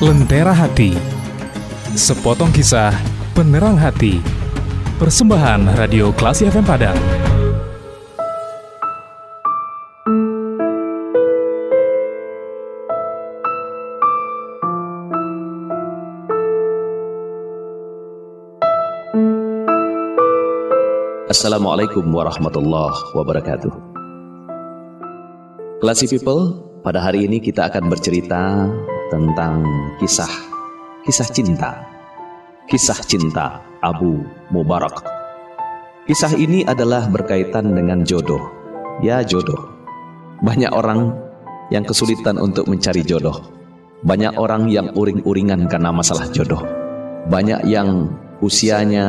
Lentera Hati. Sepotong kisah penerang hati. Persembahan Radio Klasi FM Padang. Assalamualaikum warahmatullahi wabarakatuh. Classy People, pada hari ini kita akan bercerita tentang kisah kisah cinta. Kisah cinta Abu Mubarak. Kisah ini adalah berkaitan dengan jodoh. Ya, jodoh. Banyak orang yang kesulitan untuk mencari jodoh. Banyak orang yang uring-uringan karena masalah jodoh. Banyak yang usianya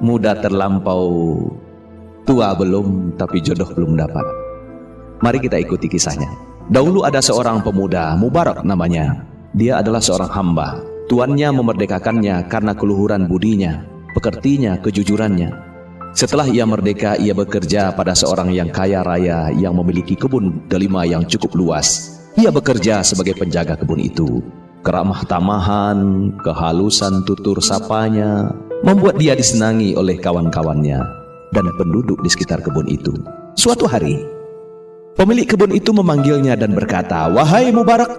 muda terlampau, tua belum, tapi jodoh belum dapat. Mari kita ikuti kisahnya. Dahulu ada seorang pemuda, Mubarak namanya. Dia adalah seorang hamba. Tuannya memerdekakannya karena keluhuran budinya, pekertinya, kejujurannya. Setelah ia merdeka, ia bekerja pada seorang yang kaya raya yang memiliki kebun delima yang cukup luas. Ia bekerja sebagai penjaga kebun itu. Keramah tamahan, kehalusan tutur sapanya, membuat dia disenangi oleh kawan-kawannya dan penduduk di sekitar kebun itu. Suatu hari, Pemilik kebun itu memanggilnya dan berkata, Wahai Mubarak,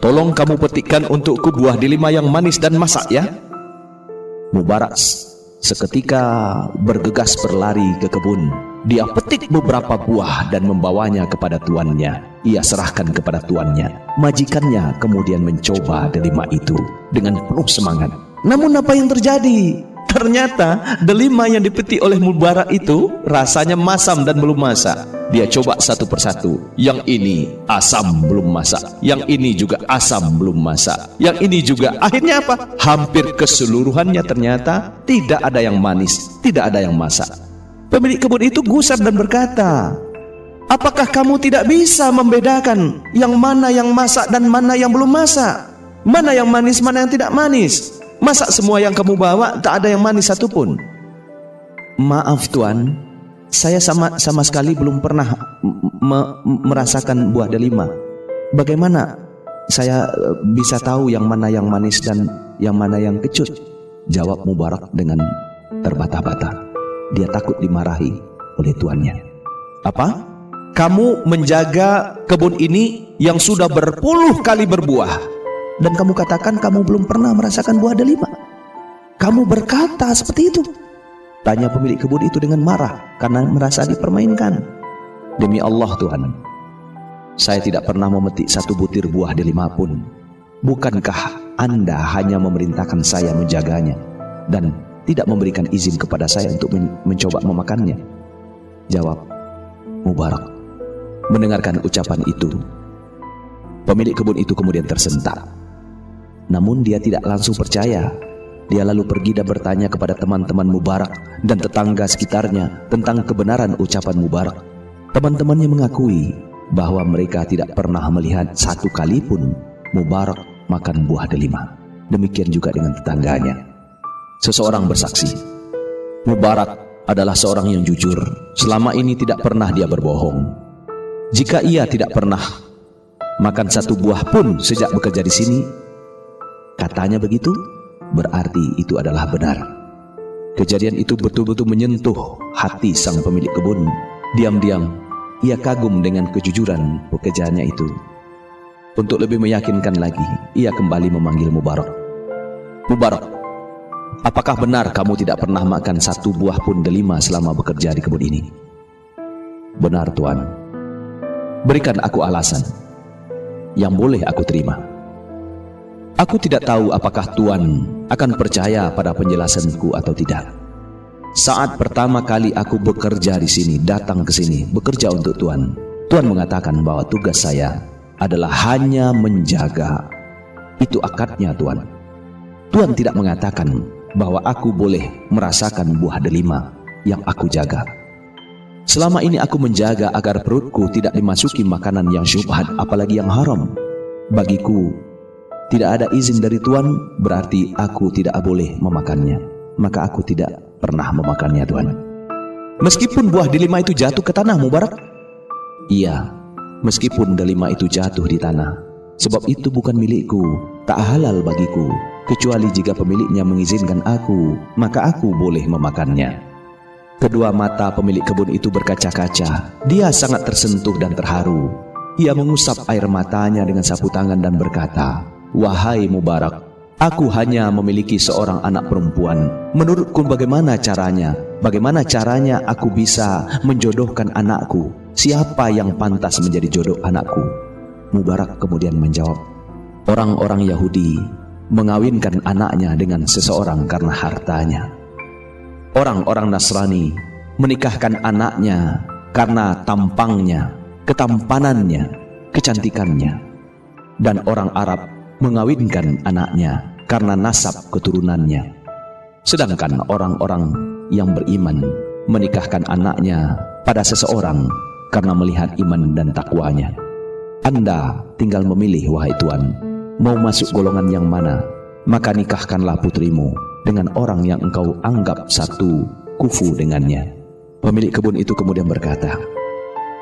tolong kamu petikkan untukku buah delima yang manis dan masak ya. Mubarak seketika bergegas berlari ke kebun. Dia petik beberapa buah dan membawanya kepada tuannya. Ia serahkan kepada tuannya. Majikannya kemudian mencoba delima itu dengan penuh semangat. Namun apa yang terjadi? Ternyata delima yang dipetik oleh Mubarak itu rasanya masam dan belum masak. Dia coba satu persatu. Yang ini asam belum masak. Yang ini juga asam belum masak. Yang ini juga akhirnya apa? Hampir keseluruhannya ternyata tidak ada yang manis, tidak ada yang masak. Pemilik kebun itu gusar dan berkata, Apakah kamu tidak bisa membedakan yang mana yang masak dan mana yang belum masak? Mana yang manis, mana yang tidak manis? Masak semua yang kamu bawa tak ada yang manis satupun. Maaf tuan, saya sama sama sekali belum pernah me, merasakan buah delima. Bagaimana saya e, bisa tahu yang mana yang manis dan yang mana yang kecut? Jawab Mubarak dengan terbata-bata. Dia takut dimarahi oleh tuannya. Apa? Kamu menjaga kebun ini yang sudah berpuluh kali berbuah dan kamu katakan kamu belum pernah merasakan buah delima. Kamu berkata seperti itu. Tanya pemilik kebun itu dengan marah karena merasa dipermainkan. Demi Allah Tuhan, saya tidak pernah memetik satu butir buah delima pun. Bukankah Anda hanya memerintahkan saya menjaganya dan tidak memberikan izin kepada saya untuk men mencoba memakannya? Jawab Mubarak. Mendengarkan ucapan itu, pemilik kebun itu kemudian tersentak. Namun dia tidak langsung percaya dia lalu pergi dan bertanya kepada teman-teman Mubarak dan tetangga sekitarnya tentang kebenaran ucapan Mubarak. Teman-temannya mengakui bahwa mereka tidak pernah melihat satu kali pun Mubarak makan buah delima. Demikian juga dengan tetangganya. Seseorang bersaksi, Mubarak adalah seorang yang jujur. Selama ini tidak pernah dia berbohong. Jika ia tidak pernah makan satu buah pun sejak bekerja di sini, katanya begitu, berarti itu adalah benar. Kejadian itu betul-betul menyentuh hati sang pemilik kebun. Diam-diam, ia kagum dengan kejujuran pekerjaannya itu. Untuk lebih meyakinkan lagi, ia kembali memanggil Mubarak. Mubarak, apakah benar kamu tidak pernah makan satu buah pun delima selama bekerja di kebun ini? Benar, Tuan. Berikan aku alasan yang boleh aku terima. Aku tidak tahu apakah Tuan akan percaya pada penjelasanku atau tidak. Saat pertama kali aku bekerja di sini, datang ke sini, bekerja untuk Tuan, Tuan mengatakan bahwa tugas saya adalah hanya menjaga. Itu akadnya Tuan. Tuan tidak mengatakan bahwa aku boleh merasakan buah delima yang aku jaga. Selama ini aku menjaga agar perutku tidak dimasuki makanan yang syubhat apalagi yang haram. Bagiku, tidak ada izin dari Tuhan, berarti aku tidak boleh memakannya. Maka aku tidak pernah memakannya Tuhan. Meskipun buah delima itu jatuh ke tanah Mubarak. Iya, meskipun delima itu jatuh di tanah. sebab itu bukan milikku, tak halal bagiku, kecuali jika pemiliknya mengizinkan aku, maka aku boleh memakannya. Kedua mata pemilik kebun itu berkaca-kaca. Dia sangat tersentuh dan terharu. Ia mengusap air matanya dengan sapu tangan dan berkata, "Wahai Mubarak, aku hanya memiliki seorang anak perempuan. Menurutku bagaimana caranya? Bagaimana caranya aku bisa menjodohkan anakku? Siapa yang pantas menjadi jodoh anakku?" Mubarak kemudian menjawab, "Orang-orang Yahudi mengawinkan anaknya dengan seseorang karena hartanya." orang-orang Nasrani menikahkan anaknya karena tampangnya, ketampanannya, kecantikannya. Dan orang Arab mengawinkan anaknya karena nasab keturunannya. Sedangkan orang-orang yang beriman menikahkan anaknya pada seseorang karena melihat iman dan takwanya. Anda tinggal memilih wahai Tuhan, mau masuk golongan yang mana, maka nikahkanlah putrimu dengan orang yang engkau anggap satu kufu dengannya. Pemilik kebun itu kemudian berkata,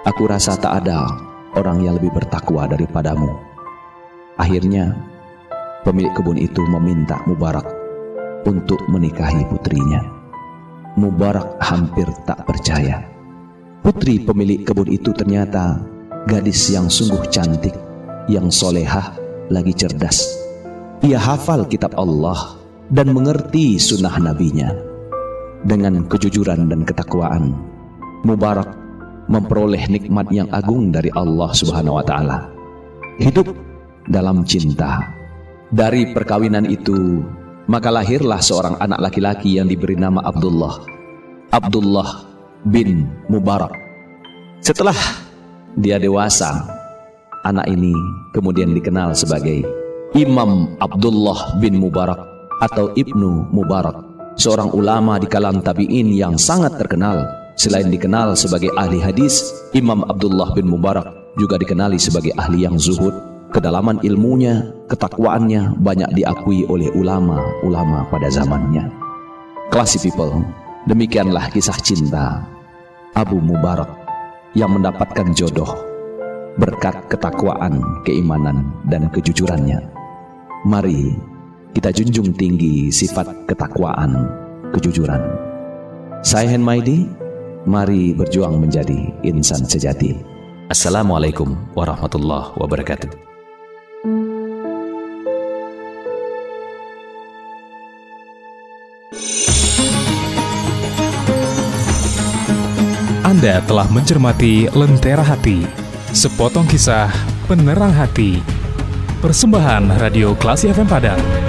Aku rasa tak ada orang yang lebih bertakwa daripadamu. Akhirnya, pemilik kebun itu meminta Mubarak untuk menikahi putrinya. Mubarak hampir tak percaya. Putri pemilik kebun itu ternyata gadis yang sungguh cantik, yang solehah, lagi cerdas. Ia hafal kitab Allah dan mengerti sunnah nabinya dengan kejujuran dan ketakwaan Mubarak memperoleh nikmat yang agung dari Allah subhanahu wa ta'ala hidup dalam cinta dari perkawinan itu maka lahirlah seorang anak laki-laki yang diberi nama Abdullah Abdullah bin Mubarak setelah dia dewasa anak ini kemudian dikenal sebagai Imam Abdullah bin Mubarak atau Ibnu Mubarak, seorang ulama di kalangan tabi'in yang sangat terkenal. Selain dikenal sebagai ahli hadis, Imam Abdullah bin Mubarak juga dikenali sebagai ahli yang zuhud. Kedalaman ilmunya, ketakwaannya banyak diakui oleh ulama-ulama pada zamannya. Classy people, demikianlah kisah cinta Abu Mubarak yang mendapatkan jodoh berkat ketakwaan, keimanan, dan kejujurannya. Mari kita junjung tinggi sifat ketakwaan, kejujuran. Saya Hen Maidi, mari berjuang menjadi insan sejati. Assalamualaikum warahmatullahi wabarakatuh. Anda telah mencermati Lentera Hati, sepotong kisah penerang hati. Persembahan Radio Klasi FM Padang.